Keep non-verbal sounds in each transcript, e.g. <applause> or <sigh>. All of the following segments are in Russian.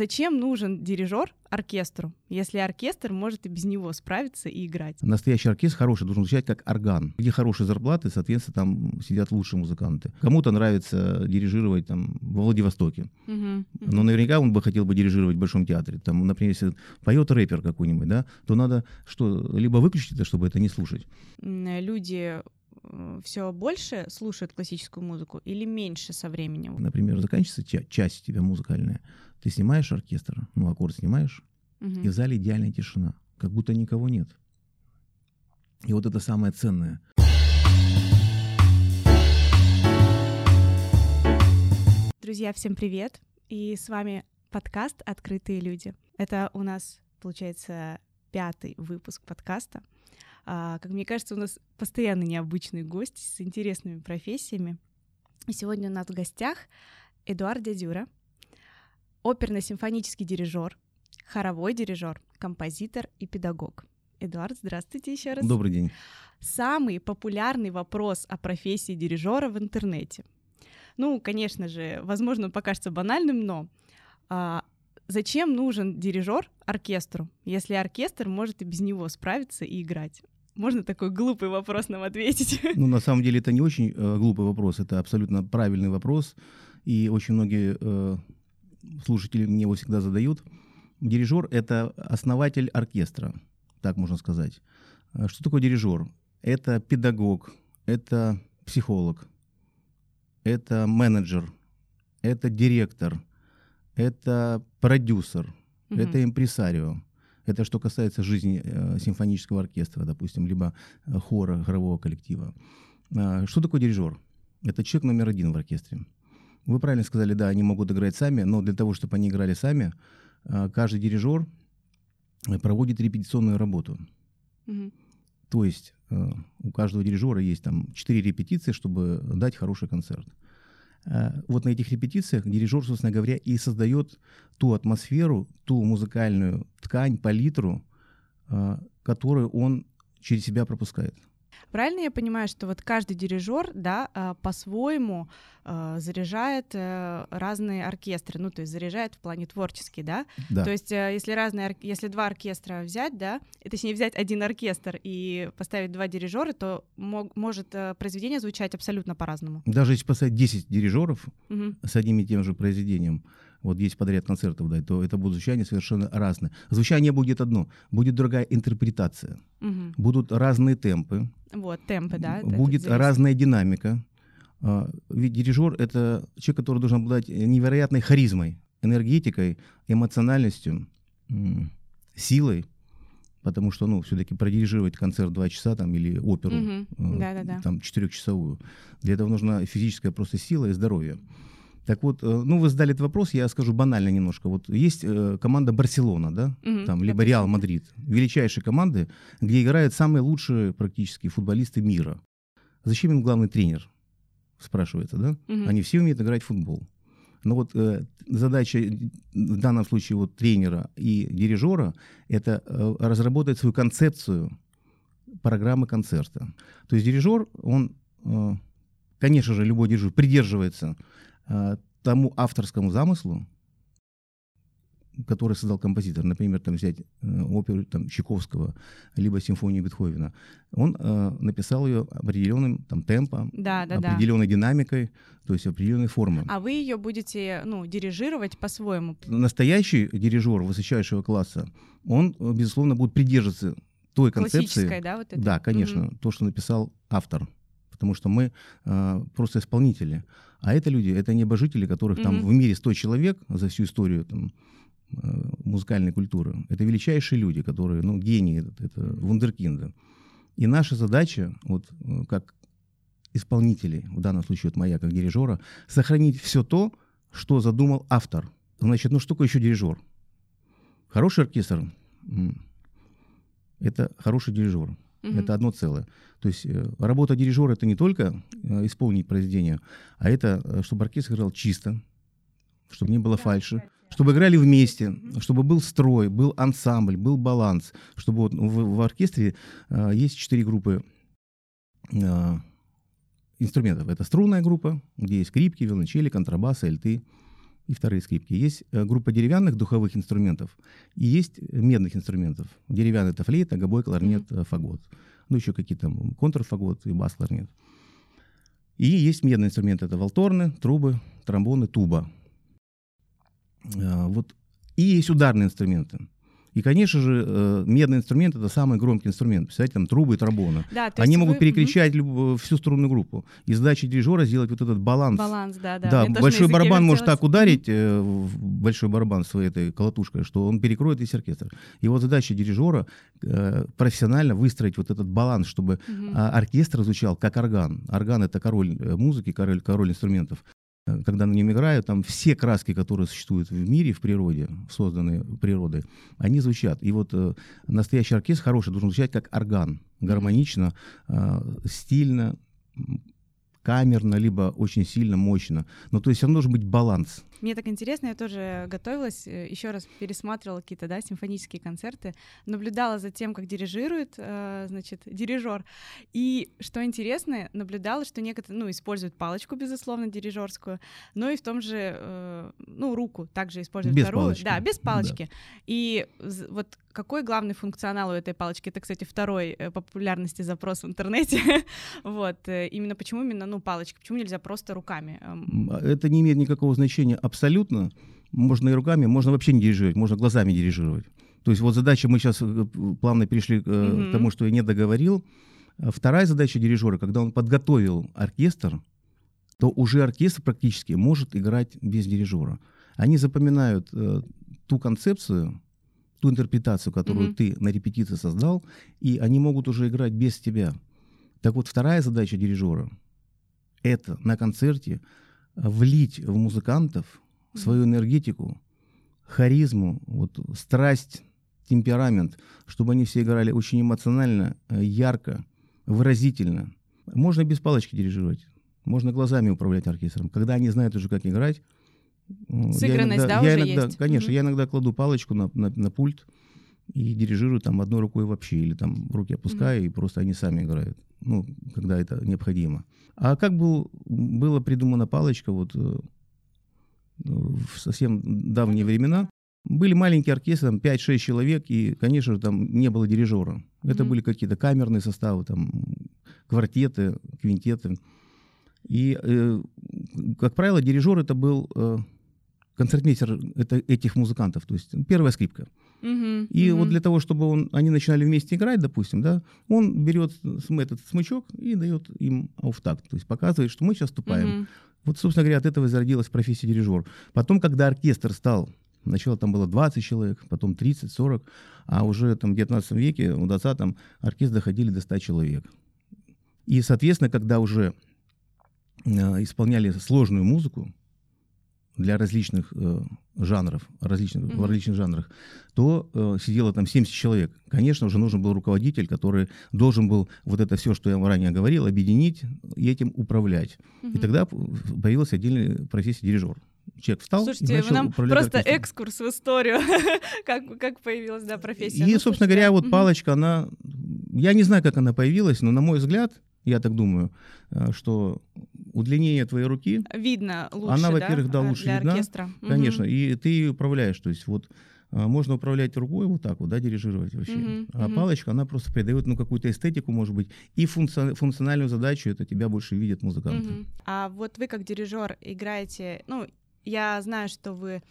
Зачем нужен дирижер оркестру, если оркестр может и без него справиться и играть? Настоящий оркестр хороший должен звучать как орган. Где хорошие зарплаты, соответственно, там сидят лучшие музыканты. Кому-то нравится дирижировать там во Владивостоке. Мгм. Но наверняка он бы хотел бы дирижировать в Большом театре. Там, например, если поет рэпер какой-нибудь, да, то надо что, либо выключить это, чтобы это не слушать. Люди все больше слушают классическую музыку или меньше со временем? Например, заканчивается ча- часть у тебя музыкальная. Ты снимаешь оркестр, ну, аккорд снимаешь, Мгм. и в зале идеальная тишина. Как будто никого нет. И вот это самое ценное. Друзья, всем привет! И с вами подкаст «Открытые люди». Это у нас, получается, пятый выпуск подкаста. А, Как мне кажется, у нас постоянно необычный гость с интересными профессиями. И сегодня у нас в гостях Эдуард Дядюра, оперно-симфонический дирижер, хоровой дирижер, композитор и педагог. Эдуард, здравствуйте еще раз. Добрый день. Самый популярный вопрос о профессии дирижера в интернете. Ну, конечно же, возможно, он покажется банальным, но а, зачем нужен дирижер оркестру, если оркестр может и без него справиться и играть? Можно такой глупый вопрос нам ответить? <laughs> Ну, на самом деле, это не очень э, глупый вопрос, это абсолютно правильный вопрос. И очень многие э, слушатели мне его всегда задают. Дирижер — это основатель оркестра, так можно сказать. А Что такое дирижер? Это педагог, это психолог, это менеджер, это директор, это продюсер, Мгм. это импресарио. Это что касается жизни э, симфонического оркестра, допустим, либо э, хора, хорового коллектива. А, Что такое дирижер? Это человек номер один в оркестре. Вы правильно сказали, да, они могут играть сами, но для того, чтобы они играли сами, а, каждый дирижер проводит репетиционную работу. Мгм. То есть э, у каждого дирижера есть там четыре репетиции, чтобы дать хороший концерт. Э, Вот на этих репетициях дирижер, собственно говоря, и создает ту атмосферу, ту музыкальную ткань, палитру, э, которую он через себя пропускает. Правильно я понимаю, что вот каждый дирижер, да, а, по-своему а, заряжает э, разные оркестры, ну то есть заряжает в плане творческий, да? Да. То есть, э, если разные, если два оркестра взять, да, и, точнее взять один оркестр и поставить два дирижера, то мог- может э, произведение звучать абсолютно по-разному. Даже если поставить 10 дирижеров Мгм. с одним и тем же произведением, вот 10 подряд концертов дать, то это будет звучание совершенно разное. Звучание будет одно, будет другая интерпретация, Мгм. будут разные темпы, Вот, темпы, да? будет разная динамика. А, Ведь дирижер — это человек, который должен обладать невероятной харизмой, энергетикой, эмоциональностью, силой, потому что, ну, все-таки продирижировать концерт два часа там или оперу Мгм. э, там четырехчасовую. Для этого нужна физическая просто сила и здоровье. Так вот, э, ну вы задали этот вопрос, я скажу банально немножко. Вот есть э, команда Барселона, да, Мгм. там либо Реал Мадрид, величайшие команды, где играют самые лучшие практически футболисты мира. Зачем им главный тренер? Спрашивается, да? Мгм. Они все умеют играть в футбол. Но вот э, задача в данном случае вот тренера и дирижера это э, разработать свою концепцию программы концерта. То есть дирижер, он, э, конечно же, любой дирижер придерживается э, тому авторскому замыслу, который создал композитор. Например, там взять э, оперу там, Чайковского, либо симфонию Бетховена. Он э, написал ее определенным там, темпом, Да, да, да. определенной динамикой, то есть определенной формой. А вы ее будете, ну, дирижировать по-своему. Настоящий дирижер высочайшего класса, он, э, безусловно, будет придерживаться той концепции. Да, вот это? Да, конечно, Мгм. то, что написал автор. Потому что мы э, просто исполнители. А это люди, это небожители, которых там Мгм. в мире 100 человек за всю историю там, э, музыкальной культуры. Это величайшие люди, которые, ну, гении, это, это вундеркинды. И наша задача, вот как исполнителей, в данном случае вот моя как дирижера, сохранить все то, что задумал автор. Значит, ну что такое еще дирижер? Хороший оркестр это хороший дирижер. Мгм. Это одно целое. То есть э, работа дирижера это не только э, исполнить произведение, а это э, чтобы оркестр играл чисто, чтобы не было фальши, чтобы играли вместе, чтобы был строй, был ансамбль, был баланс, чтобы вот в, в оркестре э, есть четыре группы э, инструментов. Это струнная группа, где есть скрипки, виолончели, контрабасы, альты и вторые скрипки. Есть э, группа деревянных духовых инструментов и есть медных инструментов. Деревянный — это флейта, гобой, кларнет, mm-hmm. фагот. Ну, еще какие-то там контрфагот и бас-кларнет. И есть медные инструменты. Это волторны, трубы, тромбоны, туба. Вот. И есть ударные инструменты. И, конечно же, э, медный инструмент это самый громкий инструмент. Представляете, там трубы и тромбоны. Да, Они могут вы... перекричать угу. всю струнную группу. И задача дирижера сделать вот этот баланс. Баланс, да, да. Да, большой барабан может так ударить, э, большой барабан своей этой колотушкой, что он перекроет весь оркестр. И вот задача дирижера э, профессионально выстроить вот этот баланс, чтобы угу. оркестр звучал как орган. Орган это король музыки, король, король инструментов. Э, когда на нем играют, там все краски, которые существуют в мире, в природе, созданные природой, они звучат. И вот э, настоящий оркестр хороший должен звучать как орган, гармонично, э, стильно, камерно, либо очень сильно, мощно. Но то есть он должен быть баланс. Мне так интересно, я тоже готовилась, э, еще раз пересматривала какие-то, да, симфонические концерты, наблюдала за тем, как дирижирует, э, значит, дирижер. И что интересно, наблюдала, что некоторые, ну, используют палочку, безусловно, дирижерскую, но и в том же, э, ну, руку также используют без вторую. Палочки. Да, без палочки. Да. И вот какой главный функционал у этой палочки? Это, кстати, второй популярности запрос в интернете. <laughs> вот. Именно почему именно, ну, палочка? Почему нельзя просто руками? Эм? Это не имеет никакого значения абсолютно. Можно и руками, можно вообще не дирижировать, можно глазами дирижировать. То есть вот задача, мы сейчас э, плавно перешли mm-hmm. к тому, что я не договорил. А вторая задача дирижера, когда он подготовил оркестр, то уже оркестр практически может играть без дирижера. Они запоминают э, ту концепцию, ту интерпретацию, которую mm-hmm. ты на репетиции создал, и они могут уже играть без тебя. Так вот, вторая задача дирижера — это на концерте влить в музыкантов свою энергетику, харизму, вот, страсть, темперамент, чтобы они все играли очень эмоционально, э, ярко, выразительно. Можно без палочки дирижировать, можно глазами управлять оркестром. Когда они знают уже, как играть, Сыгранность, иногда, да, я уже иногда, есть? Конечно, угу. я иногда кладу палочку на, на, на пульт и дирижирую там одной рукой вообще, или там руки опускаю, угу. и просто они сами играют, ну, когда это необходимо. А как был, была придумана палочка вот э, в совсем давние времена, были маленькие оркестры, там 5-6 человек, и, конечно же, там не было дирижера. Это mm-hmm. были какие-то камерные составы, там квартеты, квинтеты. И, э, как правило, дирижер это был э, концертмейстер это, этих музыкантов, то есть первая скрипка. И uh-huh. вот для того, чтобы он, они начинали вместе играть, допустим, да, он берет этот смычок и дает им ауфтакт, то есть показывает, что мы сейчас вступаем. Uh-huh. Вот, собственно говоря, от этого и зародилась профессия дирижер. Потом, когда оркестр стал, сначала там было 20 человек, потом 30, 40, а уже там в 19 веке, в 20-м, оркестры доходили до 100 человек. И, соответственно, когда уже э, исполняли сложную музыку, для различных э, жанров, различных, mm-hmm. в различных жанрах, то э, сидело там 70 человек. Конечно, уже нужен был руководитель, который должен был вот это все, что я ранее говорил, объединить и этим управлять. Mm-hmm. И тогда появилась отдельная профессия дирижер. Человек встал Слушайте, и начал нам просто оркестром. экскурс в историю, <laughs> как, как появилась да, профессия. И, ну, собственно говоря, вот палочка, она... Я не знаю, как она появилась, но, на мой взгляд, я так думаю, э, что удлинение твоей руки... Видно лучше, Она, во-первых, да, да лучше для видна. оркестра. Конечно, угу. и ты ее управляешь. То есть вот э, можно управлять рукой вот так вот, да, дирижировать вообще. Uh-huh, а uh-huh. палочка, она просто придает, ну, какую-то эстетику, может быть, и функци- функциональную задачу, это тебя больше видят музыканты. Uh-huh. А вот вы как дирижер играете, ну, я знаю, что вы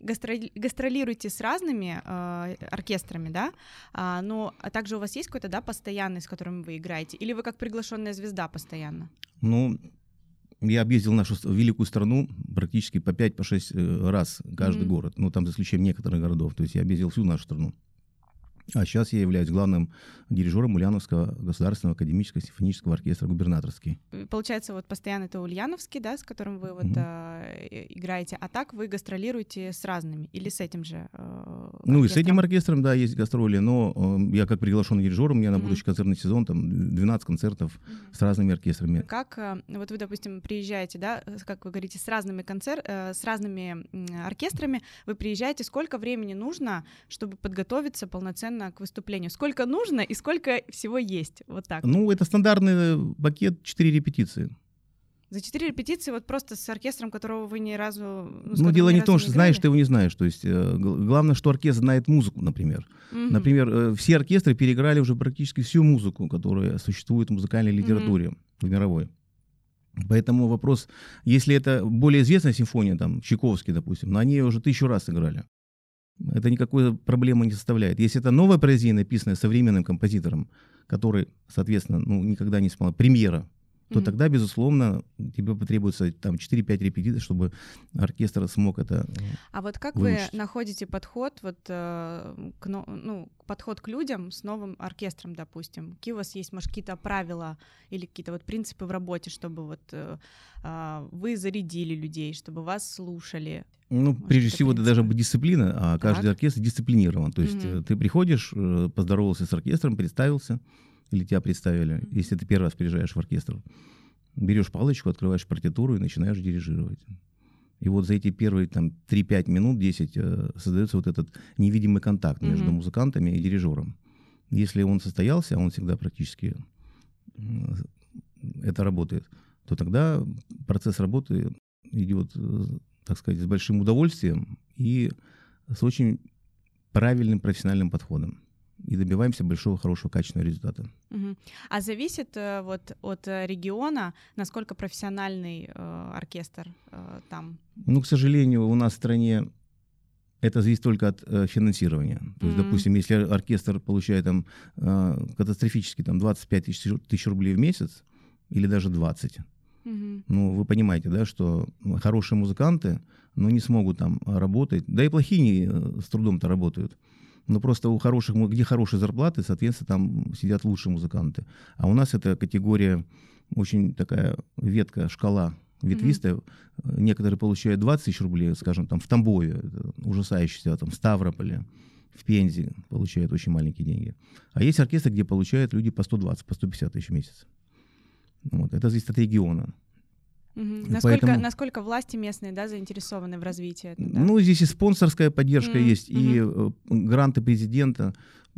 гастролируете с разными э, оркестрами, да, а, но а также у вас есть какой-то, да, постоянный, с которым вы играете, или вы как приглашенная звезда постоянно? Ну, я объездил нашу великую страну практически по 5-6 по э, раз каждый mm-hmm. город, ну, там за исключением некоторых городов, то есть я объездил всю нашу страну. А сейчас я являюсь главным дирижером Ульяновского государственного академического симфонического оркестра губернаторский. Получается, вот постоянно это Ульяновский, да, с которым вы вот mm-hmm. э, играете, а так вы гастролируете с разными или с этим же э, Ну и с этим оркестром, да, есть гастроли, но э, я как приглашенный дирижер, у меня на mm-hmm. будущий концертный сезон там 12 концертов mm-hmm. с разными оркестрами. Как, э, вот вы, допустим, приезжаете, да, как вы говорите, с разными концерт, э, с разными э, оркестрами, вы приезжаете, сколько времени нужно, чтобы подготовиться полноценно полноценно к выступлению? Сколько нужно и сколько всего есть? Вот так. Ну, это стандартный пакет 4 репетиции. За четыре репетиции вот просто с оркестром, которого вы ни разу... Ну, ну дело не в том, что знаешь, ты его не знаешь. То есть э, главное, что оркестр знает музыку, например. Mm-hmm. Например, э, все оркестры переиграли уже практически всю музыку, которая существует в музыкальной литературе mm-hmm. в мировой. Поэтому вопрос, если это более известная симфония, там, Чайковский, допустим, на ней уже тысячу раз играли. Это никакой проблемы не составляет. Если это новое произведение, написанное современным композитором, который, соответственно, ну, никогда не смог, премьера, то mm-hmm. тогда, безусловно, тебе потребуется там 4-5 репетиций, чтобы оркестр смог это э, А вот как выучить. вы находите подход вот э, к, ну, подход к людям с новым оркестром, допустим? Какие у вас есть, может, какие-то правила или какие-то вот принципы в работе, чтобы вот э, э, вы зарядили людей, чтобы вас слушали? Ну, может, прежде всего, принципы? это быть дисциплина, а каждый так. оркестр дисциплинирован. То есть mm-hmm. ты приходишь, поздоровался с оркестром, представился, или тебя представили, mm-hmm. если ты первый раз приезжаешь в оркестр, берешь палочку, открываешь партитуру и начинаешь дирижировать. И вот за эти первые там 3-5 минут, 10 э, создается вот этот невидимый контакт mm-hmm. между музыкантами и дирижером. Если он состоялся, а он всегда практически э, это работает, то тогда процесс работы идет, э, так сказать, с большим удовольствием и с очень правильным профессиональным подходом и добиваемся большого, хорошего, качественного результата. Угу. А зависит э, вот от э, региона, насколько профессиональный э, оркестр э, там? Ну, к сожалению, у нас в стране это зависит только от э, финансирования. То есть, mm-hmm. допустим, если оркестр получает там э, катастрофически там 25 тысяч, тысяч рублей в месяц или даже 20, mm-hmm. ну, вы понимаете, да, что хорошие музыканты, ну, не смогут там работать, да и плохие не, э, с трудом-то работают. Но просто у хороших, где хорошие зарплаты, соответственно, там сидят лучшие музыканты. А у нас эта категория очень такая ветка, шкала ветвистая. Mm-hmm. Некоторые получают 20 тысяч рублей, скажем, там в Тамбове, ужасающийся, там в Ставрополе, в Пензе получают очень маленькие деньги. А есть оркестры, где получают люди по 120, по 150 тысяч в месяц. Вот. Это зависит от региона. Угу. Насколько, Поэтому... насколько власти местные да, заинтересованы в развитии? Да? Ну, здесь и спонсорская поддержка mm есть, и mm гранты президента.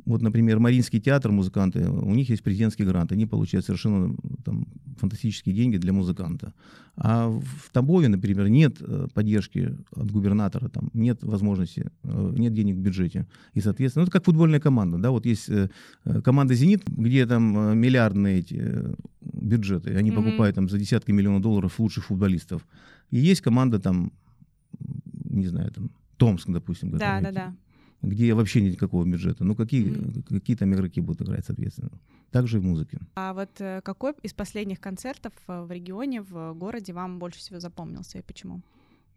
Вот, например, Маринский театр, музыканты, у них есть президентский грант, они получают совершенно там, фантастические деньги для музыканта. А в Тамбове, например, нет э, поддержки от губернатора, там, нет возможности, э, нет денег в бюджете. И, соответственно, ну, это как футбольная команда. Да? Вот есть команда «Зенит», где там миллиардные эти бюджеты, они mm-hmm. покупают там за десятки миллионов долларов лучших футболистов. И есть команда там, не знаю, там, Томск, допустим. Да, да, да где вообще нет никакого бюджета. Ну, какие, mm-hmm. какие там игроки будут играть, соответственно. Также и в музыке. А вот э, какой из последних концертов э, в регионе, в городе вам больше всего запомнился и почему?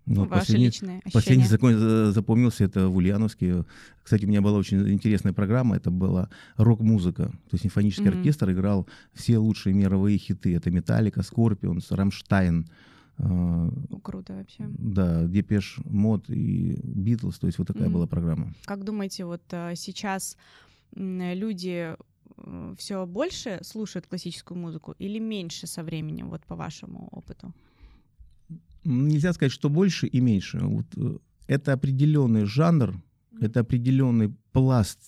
Ну, Ваши последний, личные ощущения. Последний закон, э, запомнился это в Ульяновске. Кстати, у меня была очень интересная программа. Это была рок-музыка. То есть симфонический mm-hmm. оркестр играл все лучшие мировые хиты. Это Metallica, Scorpions, Рамштайн. Ну, круто вообще. Да, Depeche Mode и Битлз, то есть вот такая mm-hmm. была программа. Как думаете, вот а, сейчас люди э, все больше слушают классическую музыку или меньше со временем, вот по вашему опыту? Нельзя сказать, что больше и меньше. Вот э, это определенный жанр, это определенный пласт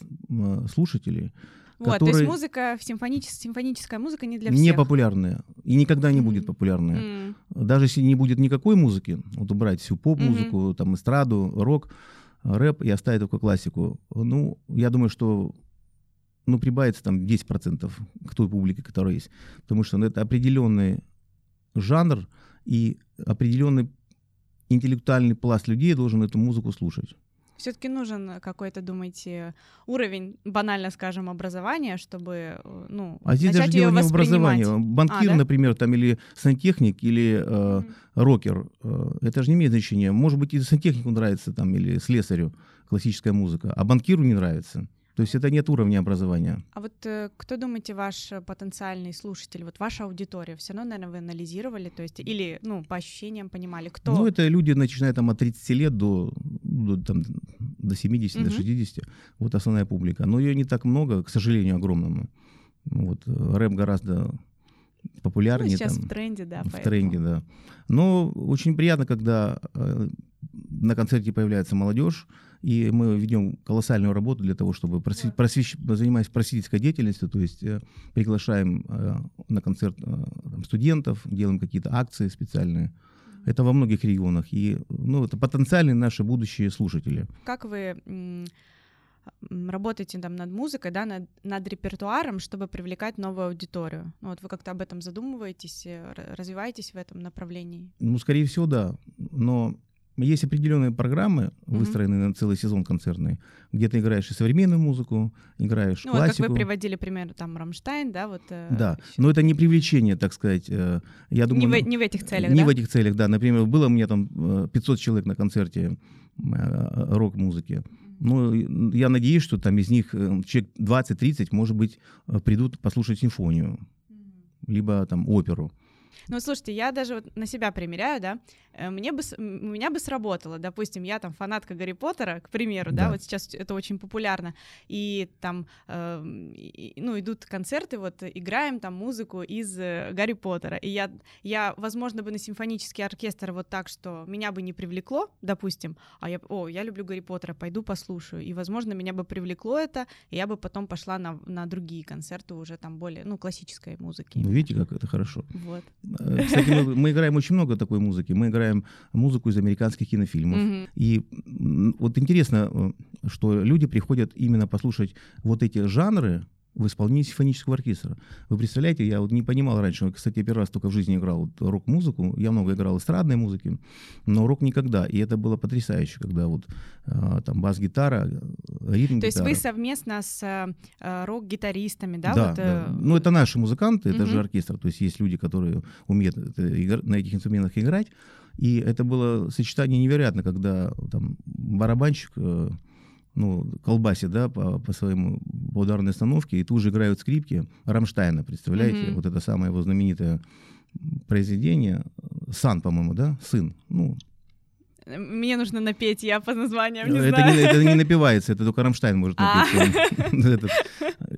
слушателей, вот, то есть музыка, симфоничес... симфоническая музыка не для всех. Не популярная. И никогда не mm-hmm. будет популярная. Mm-hmm. Даже если не будет никакой музыки, вот убрать всю поп-музыку, mm-hmm. там, эстраду, рок, рэп и оставить только классику, ну, я думаю, что ну, прибавится там 10% к той публике, которая есть. Потому что ну, это определенный жанр и определенный интеллектуальный пласт людей должен эту музыку слушать. Все-таки нужен какой-то, думаете, уровень, банально скажем, образования, чтобы, э, ну, а здесь даже дело не в образовании. Банкир, а, да? например, там или сантехник, или э, mm-hmm. рокер, э, это же не имеет значения. Может быть, и сантехнику нравится там, или слесарю классическая музыка, а банкиру не нравится. То есть это нет уровня образования. А вот э, кто, думаете, ваш потенциальный слушатель, вот ваша аудитория, все равно, наверное, вы анализировали, то есть, или, ну, по ощущениям понимали, кто? Ну, это люди, начиная там от 30 лет до, до, там, до 70, угу. до 60. Вот основная публика. Но ее не так много, к сожалению, огромному. Вот, рэп гораздо популярнее. Ну, сейчас там, в тренде, да. В поэтому. тренде, да. Но очень приятно, когда э, на концерте появляется молодежь, И мы ведем колоссальную работу для того, чтобы просвещ... просвещ... занимаясь просветительской деятельностью, то есть э, приглашаем э, на концерт э, студентов, делаем какие-то акции специальные. Это во многих регионах. И ну, это потенциальные наши будущие слушатели. Как вы работаете там над музыкой, да, над, над репертуаром, чтобы привлекать новую аудиторию? Ну, вот вы как-то об этом задумываетесь, развиваетесь в этом направлении? Ну, скорее всего, да. Но есть определенные программы, выстроенные mm-hmm. на целый сезон концертный, где ты играешь и современную музыку, играешь ну, классику. Вот как вы приводили пример, там, Рамштайн, да, вот. Э, да, еще. но это не привлечение, так сказать. Э, я думаю, не, в, не в этих целях, Не да? в этих целях, да. Например, было у меня там 500 э, человек на концерте э, рок-музыки. Ну, я надеюсь, что там из них э, человек 20-30, может быть, придут послушать симфонию, либо там оперу. Ну, слушайте, я даже вот на себя примеряю, да, э, мне бы, у меня бы сработало, допустим, я там фанатка Гарри Поттера, к примеру, да, да вот сейчас это очень популярно, и там, э, ну, идут концерты, вот, играем там музыку из э, Гарри Поттера, и я, я, возможно, бы на симфонический оркестр вот так, что меня бы не привлекло, допустим, а я, о, я люблю Гарри Поттера, пойду послушаю, и, возможно, меня бы привлекло это, и я бы потом пошла на, на другие концерты уже там более, ну, классической музыки. Ну, видите, как это хорошо. Вот. Э, кстати, мы, мы играем очень много такой музыки. Мы играем музыку из американских кинофильмов. Mm-hmm. И вот интересно, э, что люди приходят именно послушать вот эти жанры, в исполнении симфонического оркестра. Вы представляете, я вот не понимал раньше, кстати, я первый раз только в жизни играл вот рок-музыку, я много играл эстрадной музыки, но рок никогда, и это было потрясающе, когда вот а, там бас-гитара, ритм То есть вы совместно с а, рок-гитаристами, да? Да, вот, да. Э, ну это наши музыканты, это угу. же оркестр, то есть есть люди, которые умеют на этих инструментах играть, и это было сочетание невероятно, когда там барабанщик э, ну, колбасит, да, по, по своему по ударной установке, и тут же играют скрипки Рамштайна, представляете? Mm-hmm. Вот это самое его знаменитое произведение. Sonne, по-моему, да? Sonne. Ну, мне нужно напеть, я по названиям не это знаю. Не, это не напевается, это только Рамштайн может а. напеть. <laughs>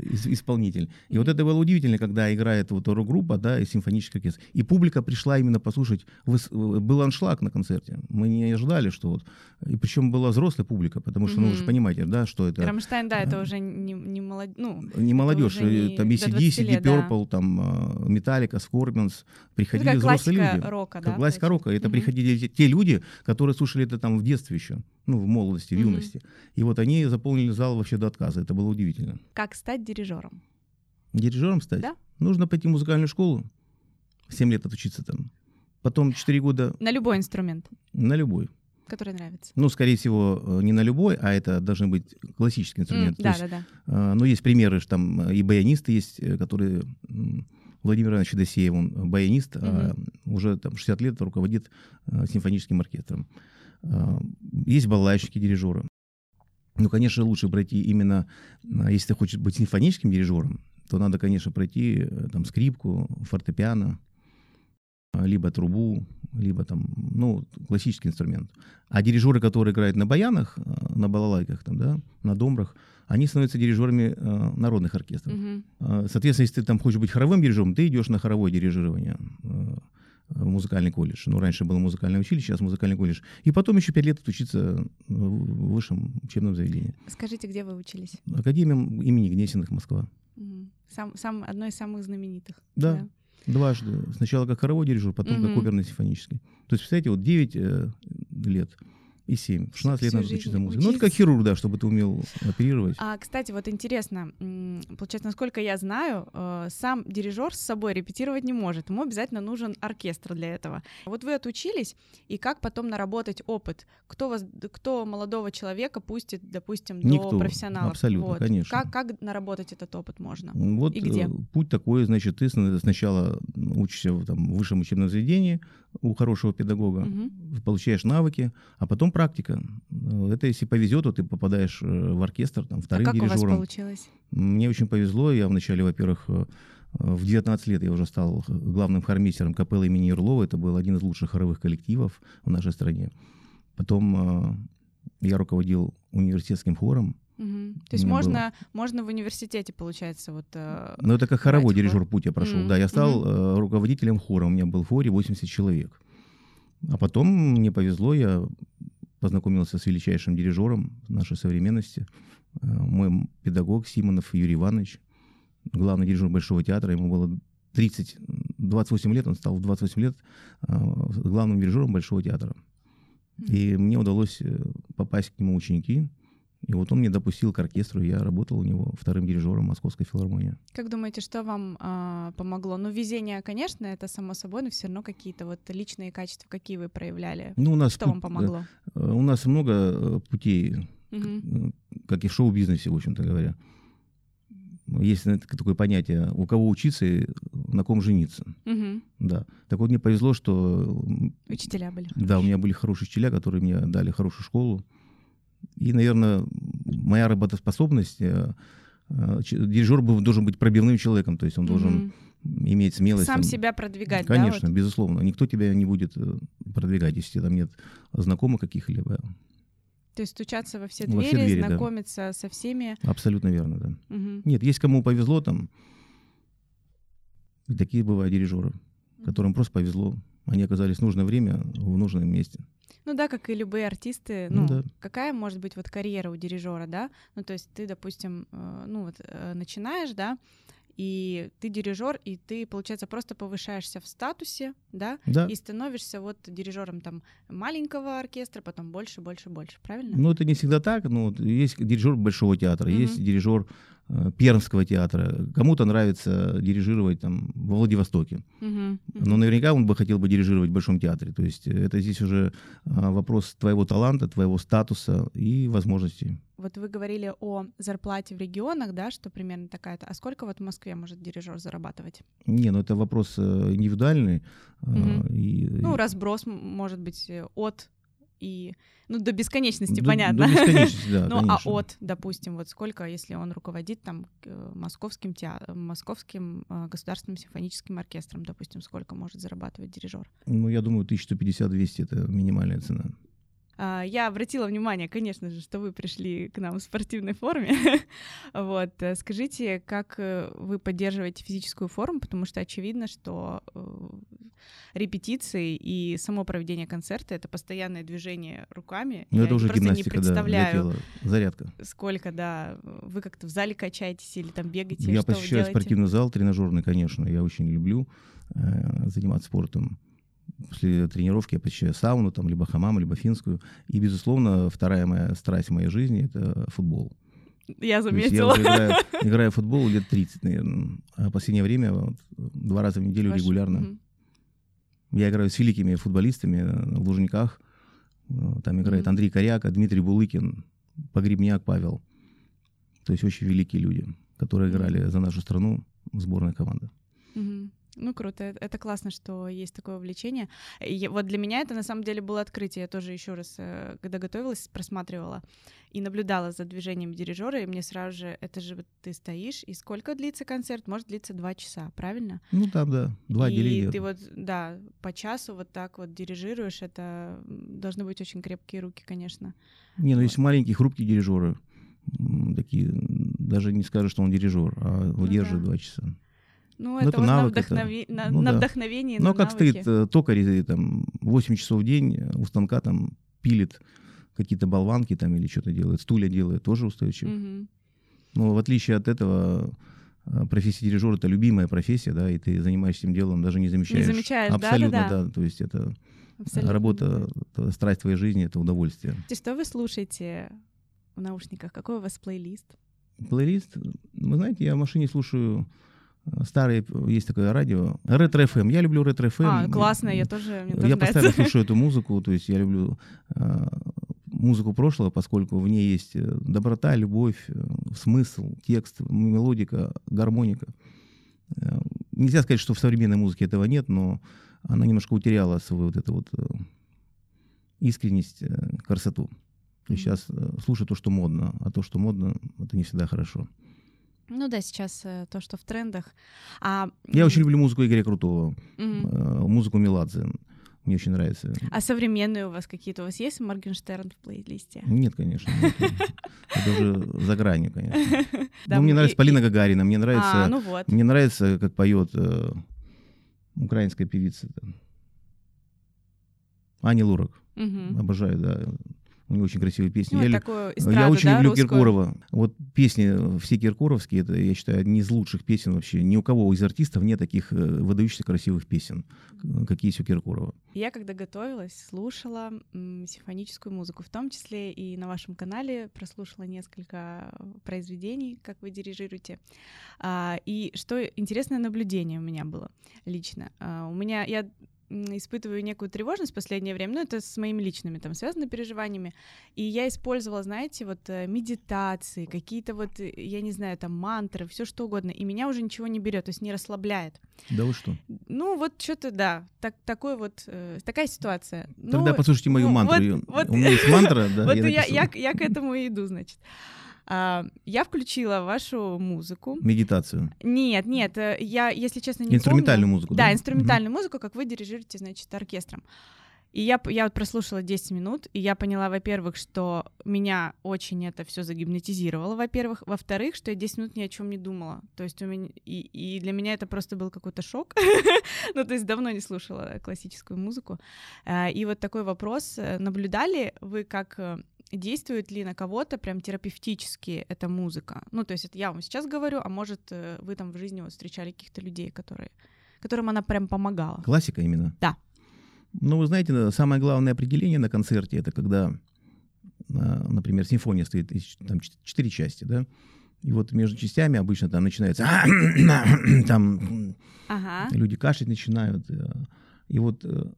Исполнитель. И вот это было удивительно, когда играет вот рок-группа, да, и симфонический оркестр. И публика пришла именно послушать. Был аншлаг на концерте. Мы не ожидали, что вот... И причем была взрослая публика, потому что, ну, вы же понимаете, да, что это... Рамштайн, да, это уже не, не молодежь. Ну, не молодежь. Там ACDC, Deep Purple, там Metallica, Scorpions. Приходили взрослые люди. рока, да? Классика рока. Это приходили те люди, которые слушали это там в детстве еще, ну, в молодости, в юности. Mm-hmm. И вот они заполнили зал вообще до отказа. Это было удивительно. Как стать дирижером? Дирижером стать? Да. Нужно пойти в музыкальную школу, 7 лет отучиться там. Потом 4 года... На любой инструмент? На любой. Который нравится. Ну, скорее всего, э, не на любой, а это должны быть классические инструменты. Mm, да, есть, да, да. Э, ну, есть примеры, что там э, и баянисты есть, э, которые... Владимир Иванович Федосеев, он баянист, mm-hmm. а уже там 60 лет руководит э, симфоническим оркестром. Есть балалайщики, дирижеры. Ну, конечно, лучше пройти именно, э, если ты хочешь быть симфоническим дирижером, то надо, конечно, пройти э, там скрипку, фортепиано, либо трубу, либо там, ну, классический инструмент. А дирижеры, которые играют на баянах, на балалайках, там, да, на домрах, они становятся дирижерами э, народных оркестров. Mm-hmm. Соответственно, если ты там хочешь быть хоровым дирижером, ты идешь на хоровое дирижирование музыкальный колледж. Ну, раньше было музыкальное училище, сейчас музыкальный колледж. И потом еще пять лет отучиться в высшем учебном заведении. Скажите, где вы учились? Академия имени Гнесиных, Москва. Сам, сам, одно из самых знаменитых. Да, да. дважды. Сначала как хоровой дирижер, потом угу. как оперно-симфонический. То есть, представляете, вот 9 э, лет и 7. В 16 лет надо учиться музыке. Ну, это как хирург, да, чтобы ты умел оперировать. А, кстати, вот интересно, получается, насколько я знаю, э, сам дирижер с собой репетировать не может. Ему обязательно нужен оркестр для этого. Вот вы отучились, и как потом наработать опыт? Кто, вас, кто молодого человека пустит, допустим, до Никто. профессионалов? Абсолютно, вот. конечно. Как, как наработать этот опыт можно? Вот и где? Э, путь такой, значит, ты сначала учишься в, там, высшем учебном заведении, у хорошего педагога, угу. получаешь навыки, а потом практика. Это если повезет, то ты попадаешь э, в оркестр, там, вторым а как дирижером. у вас получилось? Мне очень повезло. Я вначале, во-первых, э, в 19 лет я уже стал главным хормейстером капеллы имени Ярлова. Это был один из лучших хоровых коллективов в нашей стране. Потом э, я руководил университетским хором. Угу. То есть можно, можно в университете, получается, вот... Э, ну, это как хоровой дирижер путь я прошел. Mm-hmm. Да, я стал mm-hmm. руководителем хора. У меня был в хоре 80 человек. А потом мне повезло, я познакомился с величайшим дирижером нашей современности, э, мой педагог Симонов Юрий Иванович, главный дирижер Большого театра. Ему было 30, 28 лет, он стал в 28 лет главным дирижером Большого театра. И мне удалось попасть к нему ученики, и вот он мне допустил к оркестру, я работал у него вторым дирижером Московской филармонии. Как думаете, что вам э, помогло? Ну, везение, конечно, это само собой, но все равно какие-то вот личные качества, какие вы проявляли? Ну, у нас что путь, вам помогло? Э, у нас много э, путей, угу. как и в шоу-бизнесе, в общем-то говоря. Есть такое понятие, у кого учиться и на ком жениться. Угу. Да. Так вот, мне повезло, что... Учителя были. Да, у меня были хорошие учителя, которые мне дали хорошую школу. И, наверное, моя работоспособность, э, э, дирижер должен быть пробивным человеком, то есть он должен mm-hmm. иметь смелость. Сам там, себя продвигать, Конечно, да, вот? безусловно. Никто тебя не будет э, продвигать, если там нет знакомых каких-либо. То есть стучаться во все двери, во все двери знакомиться да. со всеми. Абсолютно верно, да. Угу. Нет, есть кому повезло там. И такие бывают дирижеры, которым просто повезло. Они оказались в нужное время в нужном месте. Ну да, как и любые артисты. Ну, да. какая может быть вот карьера у дирижера, да? Ну, то есть ты, допустим, э, ну вот э, начинаешь, да, и ты дирижер, и ты, получается, просто повышаешься в статусе, да, да. и становишься вот дирижером там маленького оркестра, потом больше, больше, больше, правильно? Ну, это не всегда так. Ну, есть дирижер большого театра, mm-hmm. есть дирижер Пермского театра. Кому-то нравится дирижировать там во Владивостоке. Uh-huh. Но наверняка он бы хотел бы дирижировать в Большом театре. То есть это здесь уже а, вопрос твоего таланта, твоего статуса и возможностей. Вот вы говорили о зарплате в регионах, да, что примерно такая-то. А сколько вот в Москве может дирижер зарабатывать? Не, ну это вопрос э, индивидуальный. Uh-huh. И, ну, разброс может быть от и ну до бесконечности до, понятно. До бесконечности, да. <laughs> ну конечно. а от, допустим, вот сколько, если он руководит там московским театром, московским э, государственным симфоническим оркестром, допустим, сколько может зарабатывать дирижер? Ну я думаю, 1150-200 это минимальная цена. А, я обратила внимание, конечно же, что вы пришли к нам в спортивной форме. <laughs> вот. Э, скажите, как э, вы поддерживаете физическую форму, потому что очевидно, что э, репетиции и само проведение концерта — это постоянное движение руками. Ну, это уже гимнастика, не представляю, да, зарядка. Сколько, да, вы как-то в зале качаетесь или там бегаете? Я посещаю спортивный зал, тренажерный, конечно, я очень люблю э, заниматься спортом после тренировки я посещаю сауну, там, либо хамам, либо финскую. И, безусловно, вторая моя страсть в моей жизни — это футбол. Я заметила. я играю, играю в футбол лет 30, наверное. А в последнее время вот, два раза в неделю Ваш... регулярно. Угу. Я играю с великими футболистами в Лужниках. Там играет угу. Андрей Коряка, Дмитрий Булыкин, Погребняк Павел. То есть очень великие люди, которые играли за нашу страну в сборной команды. Угу. Ну, круто. Это классно, что есть такое увлечение. И вот для меня это на самом деле было открытие. Я тоже еще раз, э, когда готовилась, просматривала и наблюдала за движением дирижера, и мне сразу же, это же вот ты стоишь, и сколько длится концерт? Может длиться два часа, правильно? Ну, там, да, два И ты вот, да, по часу вот так вот дирижируешь, это должны быть очень крепкие руки, конечно. Не, ну вот. есть маленькие, хрупкие дирижеры, такие, даже не скажешь, что он дирижер, а выдерживает ну, да. два часа. Ну, ну, это, это вот навык, на, вдохнови... это... на, ну, на да. вдохновение. Ну, как навыки. стоит э, токарь, там, 8 часов в день э, у станка там пилит какие-то болванки там или что-то делает, стулья делает, тоже устойчиво. Угу. Но в отличие от этого, э, профессия дирижера это любимая профессия, да, и ты занимаешься этим делом, даже не замечаешь. Не замечаешь, Абсолютно, да, да, да. То есть это Абсолютно, работа, да. страсть твоей жизни, это удовольствие. Что вы слушаете в наушниках? Какой у вас плейлист? Плейлист? Вы знаете, я в машине слушаю Старые, есть такое радио, ретро FM. Я люблю ретро FM. А, классно, я тоже, мне тоже Я нравится. постоянно <laughs> слушаю эту музыку, то есть я люблю э, музыку прошлого, поскольку в ней есть э, доброта, любовь, э, смысл, текст, мелодика, гармоника. Э, нельзя сказать, что в современной музыке этого нет, но она немножко утеряла свою вот эту вот э, искренность, красоту. То есть сейчас слушай то, что модно, а то, что модно, это не всегда хорошо. Ну да, сейчас э, то, что в трендах. А... Я очень люблю музыку Игоря Крутого, mm-hmm. музыку Меладзе. Мне очень нравится. А современные у вас какие-то? У вас есть Моргенштерн в плейлисте? Нет, конечно. Это уже за гранью, конечно. <laughs> Ну, мне нравится Полина Гагарина, мне нравится... А, ну. Мне нравится, как поет э, украинская певица. Ани Лурак. Обожаю, да. У него очень красивые песни. Ну, я, лю- такую эстраду, я очень да, люблю русскую? Киркорова. Вот песни все киркоровские, это, я считаю, одни из лучших песен вообще. Ни у кого из артистов нет таких э, выдающихся красивых песен, к- какие есть у Киркорова. Я когда готовилась, слушала симфоническую музыку, в том числе и на вашем канале прослушала несколько произведений, как вы дирижируете. А, и что интересное наблюдение у меня было лично. А, у меня я испытываю некую тревожность в последнее время, ну это с моими личными там связанными переживаниями, и я использовала, знаете, вот э, медитации, какие-то вот, э, я не знаю, там мантры, все что угодно, и меня уже ничего не берет, то есть не расслабляет. Да вы что? Ну, вот что-то, да, так, такой вот, э, такая ситуация. Тогда ну, послушайте мою ну, мантру. вот- вот- У меня есть мантра, да, <laughs> вот я я, я к этому и иду, значит. А, я включила вашу музыку. Медитацию. Нет, нет, э, я, если честно, не Инструментальную помню. музыку, Да, да? инструментальную музыку, как вы дирижируете, значит, оркестром. И я, я вот прослушала 10 минут, и я поняла, во-первых, что меня очень это все загипнотизировало, во-первых. Во-вторых, что я 10 минут ни о чем не думала. То есть у меня... И, и для меня это просто был какой-то шок. <laughs> ну, то есть давно не слушала классическую музыку. А, И вот такой вопрос. э, Наблюдали вы, как э, действует ли на кого-то прям терапевтически эта музыка? Ну, то есть это я вам сейчас говорю, а может, э, вы там в жизни вот встречали каких-то людей, которые которым она прям помогала. Классика именно? Да. Ну, вы знаете, самое главное определение на концерте это когда, а, например, симфония стоит из там четыре части, да, и вот между частями обычно там начинается <coughs> там Ага. люди кашлять начинают, э, и вот э,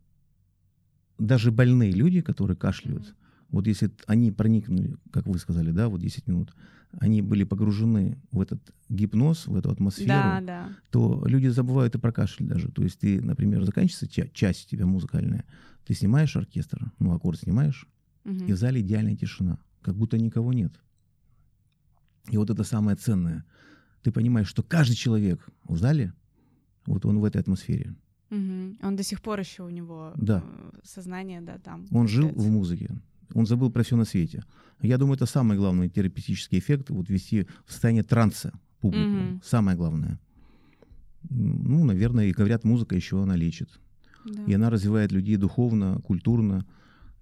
даже больные люди, которые кашляют, Мгм. Вот если они проникнули, как вы сказали, да, вот 10 минут, они были погружены в этот гипноз, в эту атмосферу, Да, да. то люди забывают и про кашель даже. То есть ты, например, заканчивается ча- часть у тебя музыкальная, ты снимаешь оркестр, ну, аккорд снимаешь, Мгм. и в зале идеальная тишина, как будто никого нет. И вот это самое ценное. Ты понимаешь, что каждый человек в зале, вот он в этой атмосфере. Мгм. Он до сих пор еще у него Да. э, сознание, да, там. Он жил получается. в музыке. Он забыл про все на свете. Я думаю, это самый главный терапевтический эффект, вот вести в состояние транса публику. Мгм. Самое главное. Ну, наверное, и говорят, музыка еще она лечит. Да. И она развивает людей духовно, культурно.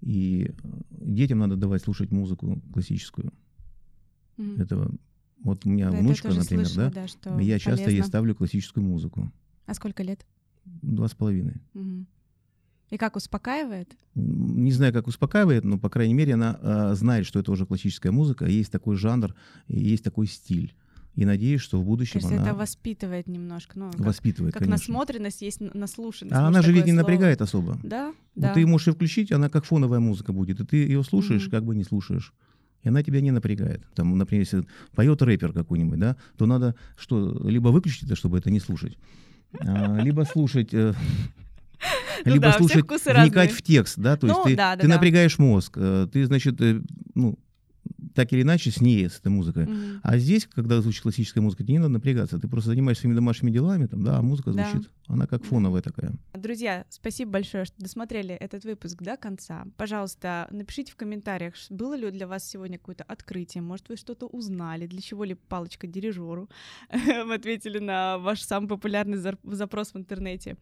И детям надо давать слушать музыку классическую. Мгм. Это вот у меня Да, внучка, например, слышала, да. что Я часто ей полезно. ставлю классическую музыку. А сколько лет? Два с половиной. Мгм. И как успокаивает? Не знаю, как успокаивает, но, по крайней мере, она э, знает, что это уже классическая музыка, есть такой жанр, есть такой стиль. И надеюсь, что в будущем Кажется, она это воспитывает немножко. Ну, как, воспитывает, как конечно. насмотренность есть наслушанность. А может, она же ведь не слово. напрягает особо. Да, Вот да. ты можешь ее включить, она как фоновая музыка будет, и ты ее слушаешь, Мгм. как бы не слушаешь. И она тебя не напрягает. Там, например, если поет рэпер какой-нибудь, да, то надо что, либо выключить это, чтобы это не слушать, а, либо слушать, э, <laughs> Ну либо да, слушать, вникать разные. в текст, да, то есть Ну, ты, да, да, ты напрягаешь мозг, э, ты, значит, э, ну, так или иначе с ней, с этой музыкой. Мгм. А здесь, когда звучит классическая музыка, тебе не надо напрягаться, ты просто занимаешься своими домашними делами, там, да, а музыка Да. звучит, она как фоновая такая. Друзья, спасибо большое, что досмотрели этот выпуск до конца. Пожалуйста, напишите в комментариях, было ли для вас сегодня какое-то открытие, может, вы что-то узнали, для чего ли палочка дирижеру. <laughs> Мы ответили на ваш самый популярный запрос в интернете.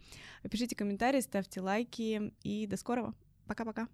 Пишите комментарии, ставьте лайки и до скорого. Пока-пока.